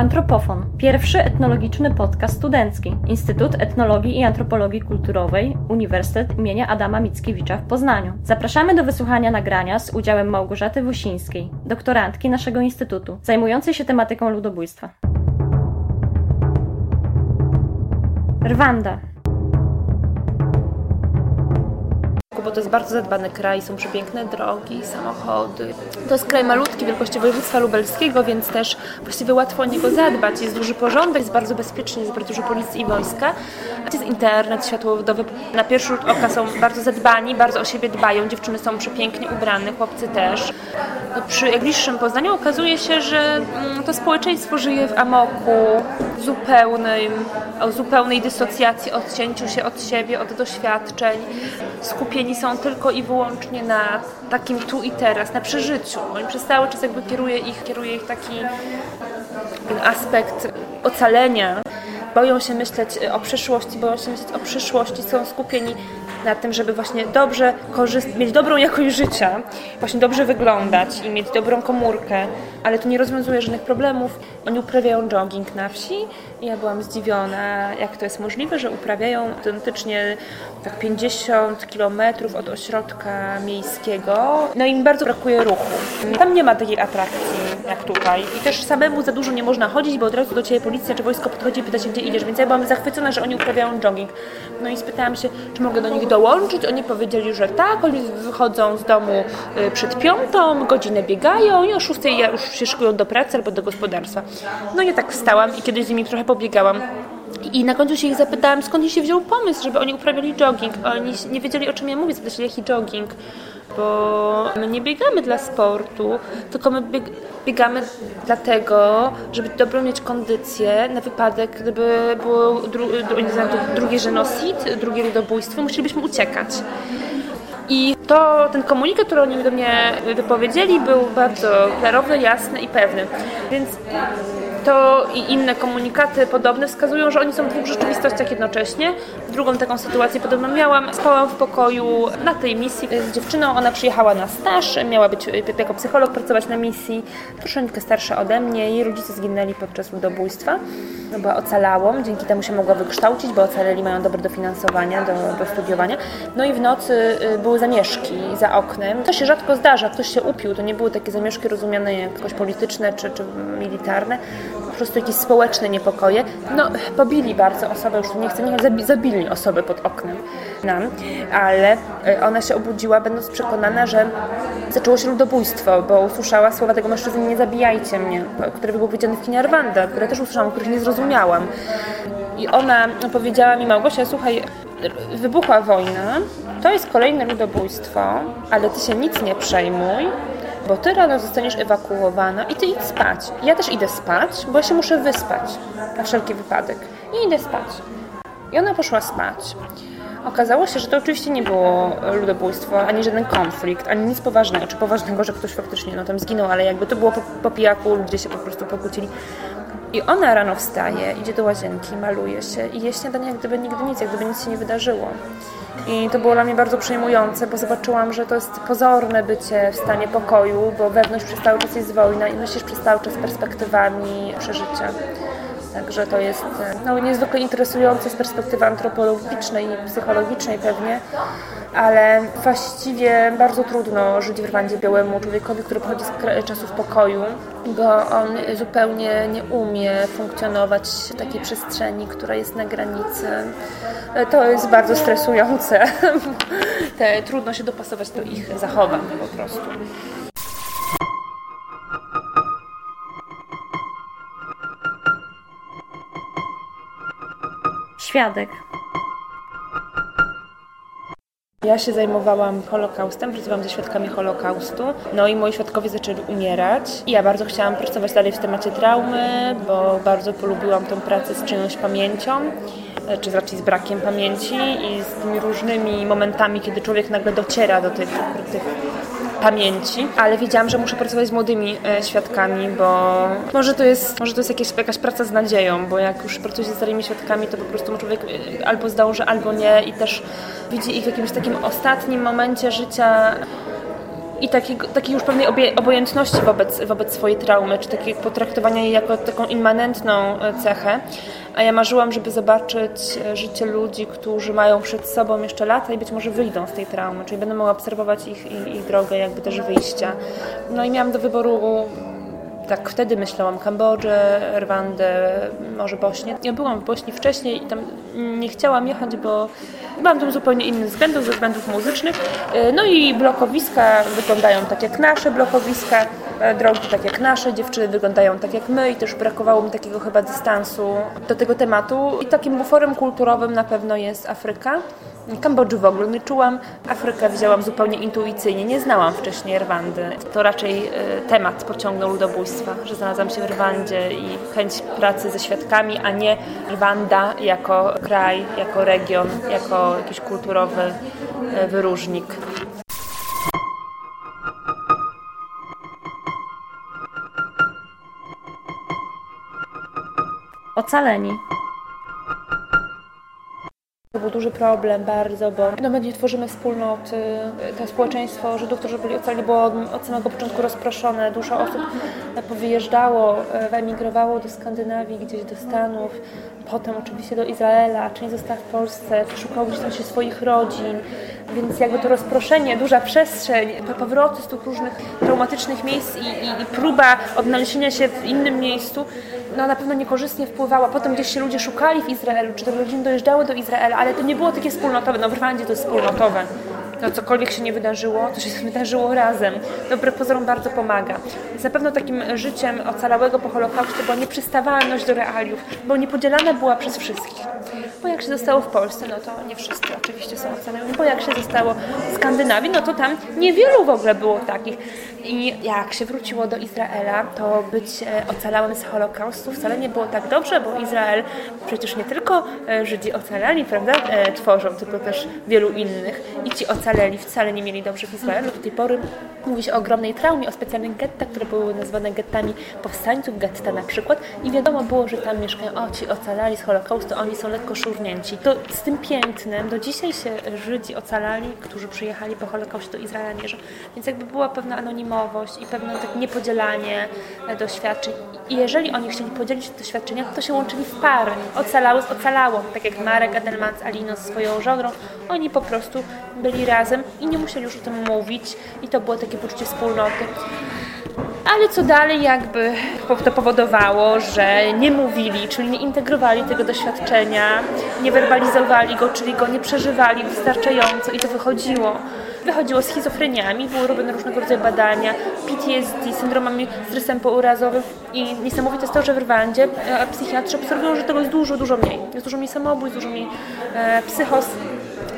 Antropofon, pierwszy etnologiczny podcast studencki, Instytut Etnologii i Antropologii Kulturowej, Uniwersytet imienia Adama Mickiewicza w Poznaniu. Zapraszamy do wysłuchania nagrania z udziałem Małgorzaty Wusińskiej, doktorantki naszego instytutu, zajmującej się tematyką ludobójstwa. Rwanda bo to jest bardzo zadbany kraj, są przepiękne drogi, samochody. To jest kraj malutki wielkości województwa lubelskiego, więc też właściwie łatwo o niego zadbać. Jest duży porządek, jest bardzo bezpiecznie, jest bardzo dużo policji i wojska. Jest internet, światłowodowy. Na pierwszy rzut oka są bardzo zadbani, bardzo o siebie dbają. Dziewczyny są przepięknie ubrane, chłopcy też. No, przy bliższym poznaniu okazuje się, że mm, to społeczeństwo żyje w amoku, zupełnej, o zupełnej dysocjacji, odcięciu się od siebie, od doświadczeń, skupieni są tylko i wyłącznie na takim tu i teraz, na przeżyciu. Oni przez cały czas jakby kieruje ich, kieruje ich taki aspekt ocalenia. Boją się myśleć o przyszłości, boją się myśleć o przyszłości, są skupieni na tym, żeby właśnie dobrze mieć dobrą jakość życia, właśnie dobrze wyglądać i mieć dobrą komórkę, ale to nie rozwiązuje żadnych problemów. Oni uprawiają jogging na wsi i ja byłam zdziwiona, jak to jest możliwe, że uprawiają autentycznie tak 50 kilometrów od ośrodka miejskiego. No im bardzo brakuje ruchu. Tam nie ma takiej atrakcji jak tutaj. I też samemu za dużo nie można chodzić, bo od razu do Ciebie policja czy wojsko podchodzi i pyta się, gdzie idziesz. Więc ja byłam zachwycona, że oni uprawiają jogging. No i spytałam się, czy mogę do nich dołączyć. Oni powiedzieli, że tak. Oni wychodzą z domu y, przed piątą, godzinę biegają i o szóstej już się szykują do pracy albo do gospodarstwa. No ja tak wstałam i kiedyś z nimi trochę pobiegałam. I na końcu się ich zapytałam, skąd się wziął pomysł, żeby oni uprawiali jogging. Oni nie wiedzieli, o czym ja mówię, zapytali, jaki jogging. Bo my nie biegamy dla sportu, tylko my biegamy dlatego, żeby dobrą mieć kondycję na wypadek, gdyby było dru, dru, drugie genocid, drugie ludobójstwo, musielibyśmy uciekać. I to, ten komunikat, który oni do mnie wypowiedzieli, był bardzo klarowny, jasny i pewny. Więc to i inne komunikaty podobne wskazują, że oni są w dwóch rzeczywistościach jednocześnie. Drugą taką sytuację podobno miałam. Spałam w pokoju na tej misji z dziewczyną. Ona przyjechała na staż, miała być jako psycholog pracować na misji. Troszeczkę starsza ode mnie. Jej rodzice zginęli podczas ludobójstwa. Była ocalałą, dzięki temu się mogła wykształcić, bo ocaleli mają dobre dofinansowania do, do studiowania. No i w nocy y, były zamieszki za oknem. To się rzadko zdarza, ktoś się upił. To nie były takie zamieszki rozumiane jak jakoś polityczne czy, czy militarne prostu jakieś społeczne niepokoje. No, pobili bardzo osobę, już nie chcę, nie zabili osobę pod oknem nam, ale e, ona się obudziła, będąc przekonana, że zaczęło się ludobójstwo, bo usłyszała słowa tego mężczyzny nie zabijajcie mnie, które było powiedziane w kinie Arwanda, które też usłyszałam, których nie zrozumiałam. I ona powiedziała mi, Małgosia, słuchaj, wybuchła wojna, to jest kolejne ludobójstwo, ale ty się nic nie przejmuj, bo ty rano zostaniesz ewakuowana i ty idź spać. Ja też idę spać, bo ja się muszę wyspać na wszelki wypadek. I idę spać. I ona poszła spać. Okazało się, że to oczywiście nie było ludobójstwo, ani żaden konflikt, ani nic poważnego, czy poważnego, że ktoś faktycznie no, tam zginął, ale jakby to było po, po pijaku, ludzie się po prostu pokłócili. I ona rano wstaje, idzie do łazienki, maluje się i je śniadanie jak gdyby nigdy nic, jak gdyby nic się nie wydarzyło. I to było dla mnie bardzo przejmujące, bo zobaczyłam, że to jest pozorne bycie w stanie pokoju, bo wewnątrz przez cały czas jest wojna i myślisz przez cały czas perspektywami przeżycia. Także to jest no, niezwykle interesujące z perspektywy antropologicznej i psychologicznej pewnie, ale właściwie bardzo trudno żyć w Rwandzie białemu człowiekowi, który pochodzi z czasów pokoju, bo on zupełnie nie umie funkcjonować w takiej przestrzeni, która jest na granicy. To jest bardzo stresujące. Te, trudno się dopasować do ich zachowań po prostu. Świadek. Ja się zajmowałam Holokaustem, pracowałam ze świadkami Holokaustu, no i moi świadkowie zaczęli umierać. I ja bardzo chciałam pracować dalej w temacie traumy, bo bardzo polubiłam tą pracę z czyjąś pamięcią, czy raczej z brakiem pamięci i z tymi różnymi momentami, kiedy człowiek nagle dociera do tych pamięci, ale wiedziałam, że muszę pracować z młodymi e, świadkami, bo może to jest, może to jest jakieś, jakaś praca z nadzieją, bo jak już pracuję ze starymi świadkami, to po prostu człowiek e, albo zdąży, albo nie i też widzi ich w jakimś takim ostatnim momencie życia i takiej, takiej już pewnej obojętności wobec, wobec swojej traumy, czy takiego potraktowania jej jako taką immanentną e, cechę. A ja marzyłam, żeby zobaczyć e, życie ludzi, którzy mają przed sobą jeszcze lata i być może wyjdą z tej traumy, czyli będę mogła obserwować ich, ich, ich drogę, jakby też wyjścia. No i miałam do wyboru tak wtedy myślałam Kambodżę, Rwandę, może Bośnię. Ja byłam w Bośni wcześniej i tam nie chciałam jechać, bo byłam tam zupełnie innych względów, ze względów muzycznych. E, no i blokowiska wyglądają tak jak nasze blokowiska, drogi tak jak nasze, dziewczyny wyglądają tak jak my i też brakowało mi takiego chyba dystansu do tego tematu. I takim buforem kulturowym na pewno jest Afryka. Kambodży w ogóle nie czułam. Afrykę wzięłam zupełnie intuicyjnie. Nie znałam wcześniej Rwandy. To raczej y, temat pociągnął ludobójstwa, że znalazłam się w Rwandzie i chęć pracy ze świadkami, a nie Rwanda jako kraj, jako region, jako jakiś kulturowy y, wyróżnik. Ocaleni. Był duży problem bardzo, bo no my nie tworzymy wspólnoty, to społeczeństwo Żydów, którzy byli ocaleni, było od samego początku rozproszone. Dużo osób powyjeżdżało, wyemigrowało do Skandynawii, gdzieś do Stanów, potem oczywiście do Izraela, część została w Polsce, szukało gdzieś tam się swoich rodzin, więc jakby to rozproszenie, duża przestrzeń, powroty z tych różnych traumatycznych miejsc i, i, i próba odnalezienia się w innym miejscu, no na pewno niekorzystnie wpływała. Potem gdzieś się ludzie szukali w Izraelu, czy te rodziny dojeżdżały do Izraela, ale to nie było takie wspólnotowe. No w Rwandzie to jest wspólnotowe no cokolwiek się nie wydarzyło, to się wydarzyło razem. Dobry pozorom bardzo pomaga. Pewno takim życiem ocalałego po Holokauście była nieprzystawalność do realiów, bo niepodzielana była przez wszystkich. Bo jak się zostało w Polsce, no to nie wszyscy oczywiście są ocaleni, bo jak się zostało w Skandynawii, no to tam niewielu w ogóle było takich. I jak się wróciło do Izraela, to być e, ocalałym z Holokaustu wcale nie było tak dobrze, bo Izrael przecież nie tylko e, Żydzi ocalali, prawda, e, tworzą, tylko też wielu innych. I ci ocaleli wcale nie mieli dobrze w Izraelu. Do tej pory mówi się o ogromnej traumie, o specjalnych gettach, które były nazwane gettami powstańców, getta na przykład. I wiadomo było, że tam mieszkają, o ci ocalali z Holokaustu, oni są lekko szurnięci. To z tym pięknem do dzisiaj się Żydzi ocalali, którzy przyjechali po Holokauście do Izraela mierzą. Więc jakby była pewna anonimowość i pewne tak niepodzielanie e, doświadczeń. I jeżeli oni chcieli podzielić doświadczenia, to się łączyli w pary. Ocalały z ocalałą, tak jak Marek Adelman z z swoją żoną. Oni po prostu byli razem i nie musieli już o tym mówić i to było takie poczucie wspólnoty. Ale co dalej jakby to powodowało, że nie mówili, czyli nie integrowali tego doświadczenia, nie werbalizowali go, czyli go nie przeżywali wystarczająco i to wychodziło wychodziło schizofreniami, były robione różnego rodzaju badania, PTSD, syndromami stresem pourazowym i niesamowite jest to, że w Rwandzie e, psychiatrzy obserwują, że tego jest dużo, dużo mniej. Jest dużo mniej samobójstw, dużo mniej e, psychos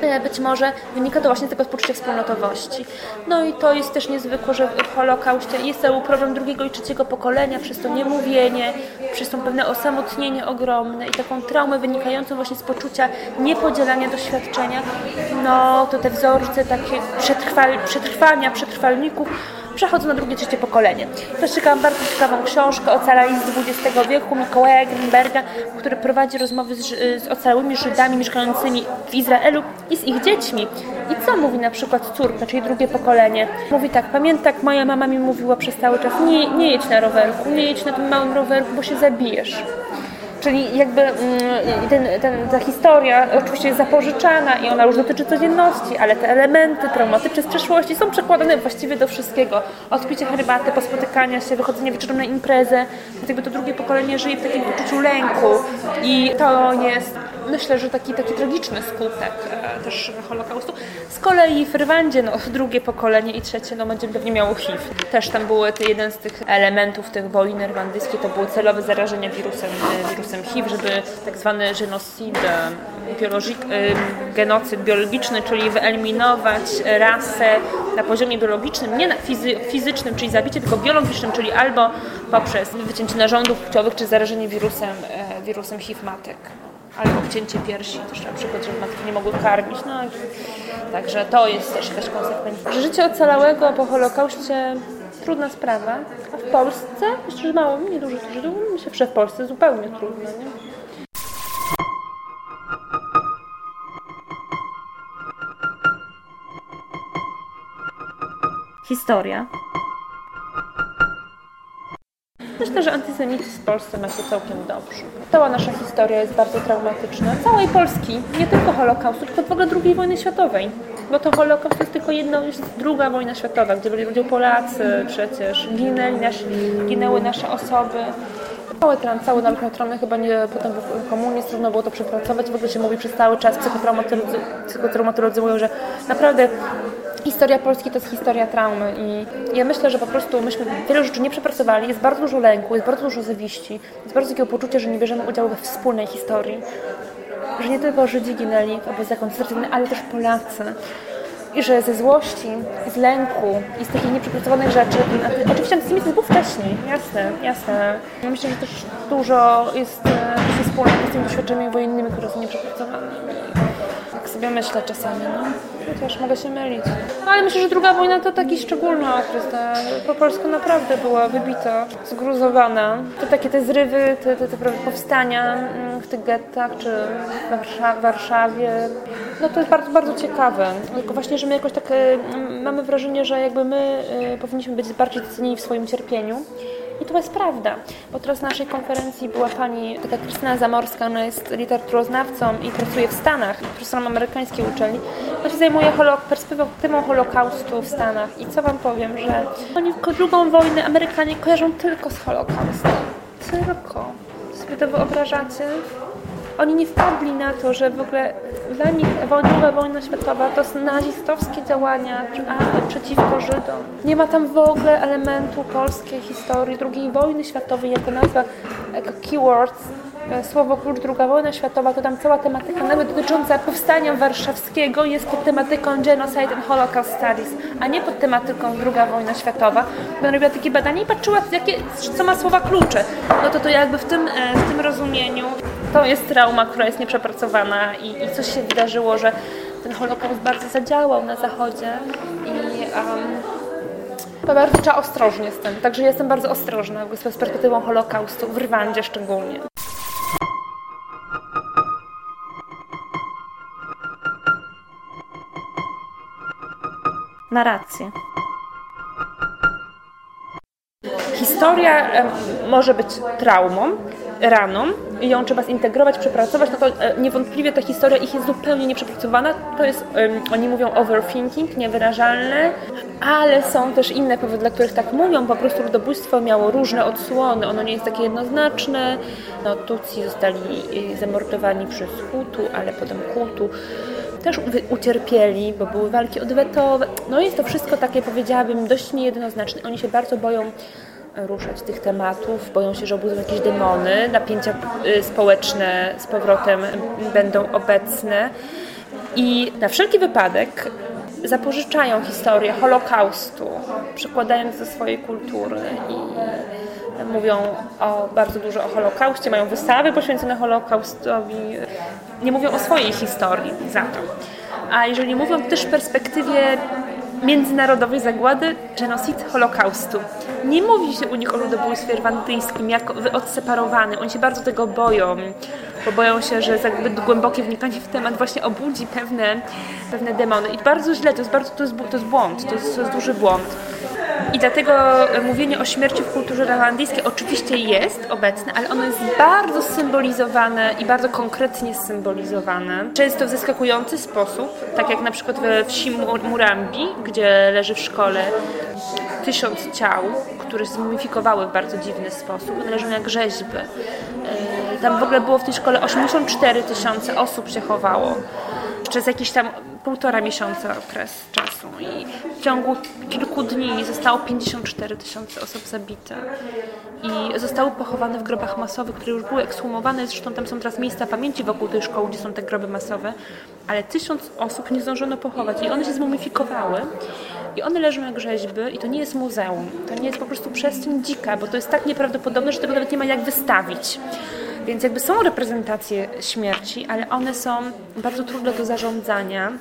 e, być może wynika to właśnie z tego poczucia wspólnotowości. No i to jest też niezwykłe, że w Holokauście jest cały problem drugiego i trzeciego pokolenia, przez to niemówienie, przez to pewne osamotnienie ogromne i taką traumę wynikającą właśnie z poczucia niepodzielania doświadczenia. No to te wzorce takie przetrwania, przetrwalników przechodzą na drugie, trzecie pokolenie. Przeczytałam bardzo ciekawą książkę Ocalali z XX wieku Mikołaja Greenberga, który prowadzi rozmowy z, z ocalałymi Żydami mieszkającymi w Izraelu i z ich dziećmi. I co mówi na przykład córka, czyli drugie pokolenie? Mówi tak, pamiętam moja mama mi mówiła przez cały czas, nie, nie jedź na rowerku, nie jedź na tym małym rowerku, bo się zabijesz. Czyli jakby mm, ten, ten, ta historia oczywiście jest zapożyczana i ona już dotyczy codzienności, ale te elementy traumatyczne z przeszłości są przekładane właściwie do wszystkiego. Od picia herbaty, po spotykania się, wychodzenie wieczorem na imprezę. Więc jakby to drugie pokolenie żyje w takim poczuciu lęku i to jest myślę, że taki, taki tragiczny skutek e, też Holokaustu. Z kolei w Rwandzie no, drugie pokolenie i trzecie no, będzie pewnie miało HIV. Też tam były jeden z tych elementów tych wojny rwandyjskiej, to było celowe zarażenie wirusem, e, wirusem HIV, żeby tak zwany genocid e, genocyd biologiczny, czyli wyeliminować rasę na poziomie biologicznym, nie na fizy, fizycznym, czyli zabicie, tylko biologicznym, czyli albo poprzez wycięcie narządów płciowych, czy zarażenie wirusem, wirusem HIV matek albo obcięcie piersi, też na przykład, żeby matki nie mogły karmić. No, także to jest też jakaś konsekwencja. Życie ocalałego po Holokauście trudna sprawa, a w Polsce, myślę, że mało, nie dużo Żydów, myślę, że w Polsce zupełnie trudno. Nie? Historia. Myślę, że antysemityzm w Polsce ma się całkiem dobrze. Cała nasza historia jest bardzo traumatyczna. Całej Polski, nie tylko Holokaustu, tylko w ogóle II wojny światowej. Bo to Holokaust jest tylko jedno, jest druga wojna światowa, gdzie byli ludzie Polacy przecież, ginęli nasi, ginęły nasze osoby. Cały, cały naród neutralny chyba nie, potem w komunizm trudno było to przepracować. W ogóle się mówi przez cały czas, psychotraumatolodzy, psychotraumatolodzy mówią, że naprawdę historia Polski to jest historia traumy i ja myślę, że po prostu myśmy wiele rzeczy nie przepracowali, jest bardzo dużo lęku, jest bardzo dużo zawiści, jest bardzo takiego poczucia, że nie bierzemy udziału we wspólnej historii, że nie tylko Żydzi ginęli w obozach koncentracyjnych, ale też Polacy i że ze złości, z lęku i z takich nieprzepracowanych rzeczy, oczywiście antysemityzm był wcześniej, jasne, jasne. Myślę, że też dużo jest, jest wspólnego z tymi doświadczeniami wojennymi, które są nieprzepracowane. Tak sobie myślę czasami, no. Chociaż mogę się mylić. No, ale myślę, że druga wojna to taki szczególny okres. Po polsku naprawdę była wybita, zgruzowana. To takie te zrywy, te, te, te powstania mm, w tych gettach, czy w Warszawie. No to jest bardzo, bardzo ciekawe. Tylko właśnie, że my jakoś tak mm, mamy wrażenie, że jakby my y, powinniśmy być bardziej docenieni w swoim cierpieniu. I to jest prawda, bo teraz na naszej konferencji była pani taka Krystyna Zamorska, ona jest literaturoznawcą i pracuje w Stanach, profesorem amerykańskiej uczelni. Ona się zajmuje perspektywą Holokaustu w Stanach. I co Wam powiem, że oni drugą wojnę Amerykanie kojarzą tylko z Holokaustem. Tylko. Sobie to wyobrażacie? Oni nie wpadli na to, że w ogóle dla nich druga wojna światowa to są nazistowskie działania przeciwko Żydom. Nie ma tam w ogóle elementu polskiej historii II wojny światowej jako nazwa, jako keywords, słowo klucz II wojna światowa, to tam cała tematyka, nawet dotycząca powstania warszawskiego, jest pod tematyką Genocide and Holocaust Studies, a nie pod tematyką II wojna światowa. Bo robiła takie badania i patrzyła, jakie, co ma słowa klucze. No to to jakby w tym, e, w tym rozumieniu to jest trauma, która jest nieprzepracowana i, i coś się wydarzyło, że ten Holokaust bardzo zadziałał na Zachodzie i um, bardzo trzeba ostrożnie z tym. Także jestem bardzo ostrożna z perspektywą Holokaustu, w Rwandzie szczególnie. Narracje. Historia może być traumą, raną i ją trzeba zintegrować, przepracować, no to e, niewątpliwie ta historia ich jest zupełnie nieprzepracowana. To jest, oni mówią overthinking, niewyrażalne, ale są też inne powody, dla których tak mówią. Po prostu ludobójstwo miało różne odsłony, ono nie jest takie jednoznaczne. No, Tutsi zostali y, zamordowani przez Hutu, ale potem Hutu też ucierpieli, bo były walki odwetowe. No jest to wszystko takie, powiedziałabym, dość niejednoznaczne. Oni się bardzo boją ruszać tych tematów, boją się, że obudzą jakieś demony, napięcia y, społeczne z powrotem będą obecne i na wszelki wypadek zapożyczają historię Holokaustu, przekładając do swojej kultury i mówią o, bardzo dużo o Holokauście, mają wystawy poświęcone Holokaustowi, nie mówią o swojej historii za to. A jeżeli mówią też w perspektywie międzynarodowej zagłady, genocid Holokaustu. Nie mówi się u nich o ludobójstwie rwandyjskim jako odseparowany. Oni się bardzo tego boją, bo boją się, że zbyt głębokie wnikanie w temat właśnie obudzi pewne, pewne demony. I bardzo źle, to jest, bardzo, to jest, to jest błąd, to jest, to jest duży błąd. I dlatego mówienie o śmierci w kulturze rwandyjskiej oczywiście jest obecne, ale ono jest bardzo symbolizowane i bardzo konkretnie symbolizowane. Często w zaskakujący sposób, tak jak na przykład we wsi Murambi, gdzie leży w szkole tysiąc ciał, które zmumifikowały w bardzo dziwny sposób. Leżą jak rzeźby. E, tam w ogóle było w tej szkole 84 tysiące osób się chowało przez jakiś tam półtora miesiąca okres czasu i w ciągu kilku dni zostało 54 tysiące osób zabite i zostały pochowane w grobach masowych, które już były ekshumowane, zresztą tam są teraz miejsca pamięci wokół tej szkoły, gdzie są te groby masowe, ale tysiąc osób nie zdążono pochować i one się zmumifikowały. I one leżą jak rzeźby i to nie jest muzeum, to nie jest po prostu przestrzeń dzika, bo to jest tak nieprawdopodobne, że tego nawet nie ma jak wystawić. Więc jakby są reprezentacje śmierci, ale one są bardzo trudne do zarządzania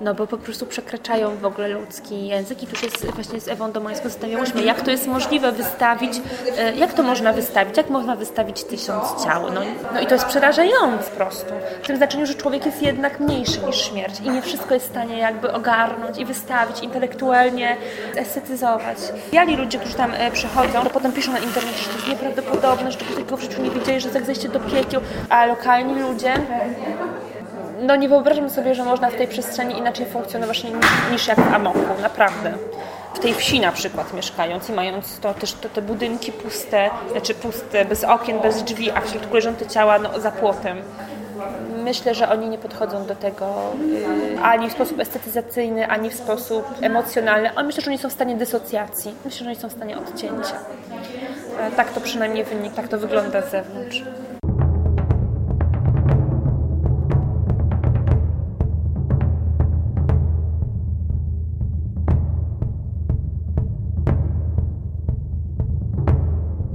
no bo po prostu przekraczają w ogóle ludzki język i tu jest właśnie z Ewą Domańską zastanawiałyśmy, jak to jest możliwe wystawić, e, jak to można wystawić, jak można wystawić tysiąc ciał. No, no i to jest przerażające po prostu. W tym znaczeniu, że człowiek jest jednak mniejszy niż śmierć i nie wszystko jest w stanie jakby ogarnąć i wystawić intelektualnie, estetyzować. Jali ludzie, którzy tam e, przychodzą, to potem piszą na internecie, że to jest nieprawdopodobne, że takiego w życiu nie wiedzieli, że tak zejście do piekieł, a lokalni ludzie no nie wyobrażam sobie, że można w tej przestrzeni inaczej funkcjonować niż, jak w Amoku, naprawdę. W tej wsi na przykład mieszkając i mając to też to, te budynki puste, znaczy puste, bez okien, bez drzwi, a w środku leżą te ciała no, za płotem. Myślę, że oni nie podchodzą do tego yy, ani w sposób estetyzacyjny, ani w sposób emocjonalny. Ale myślę, że oni są w stanie dysocjacji. Myślę, że oni są w stanie odcięcia. E, tak to przynajmniej wynika, tak to wygląda z zewnątrz.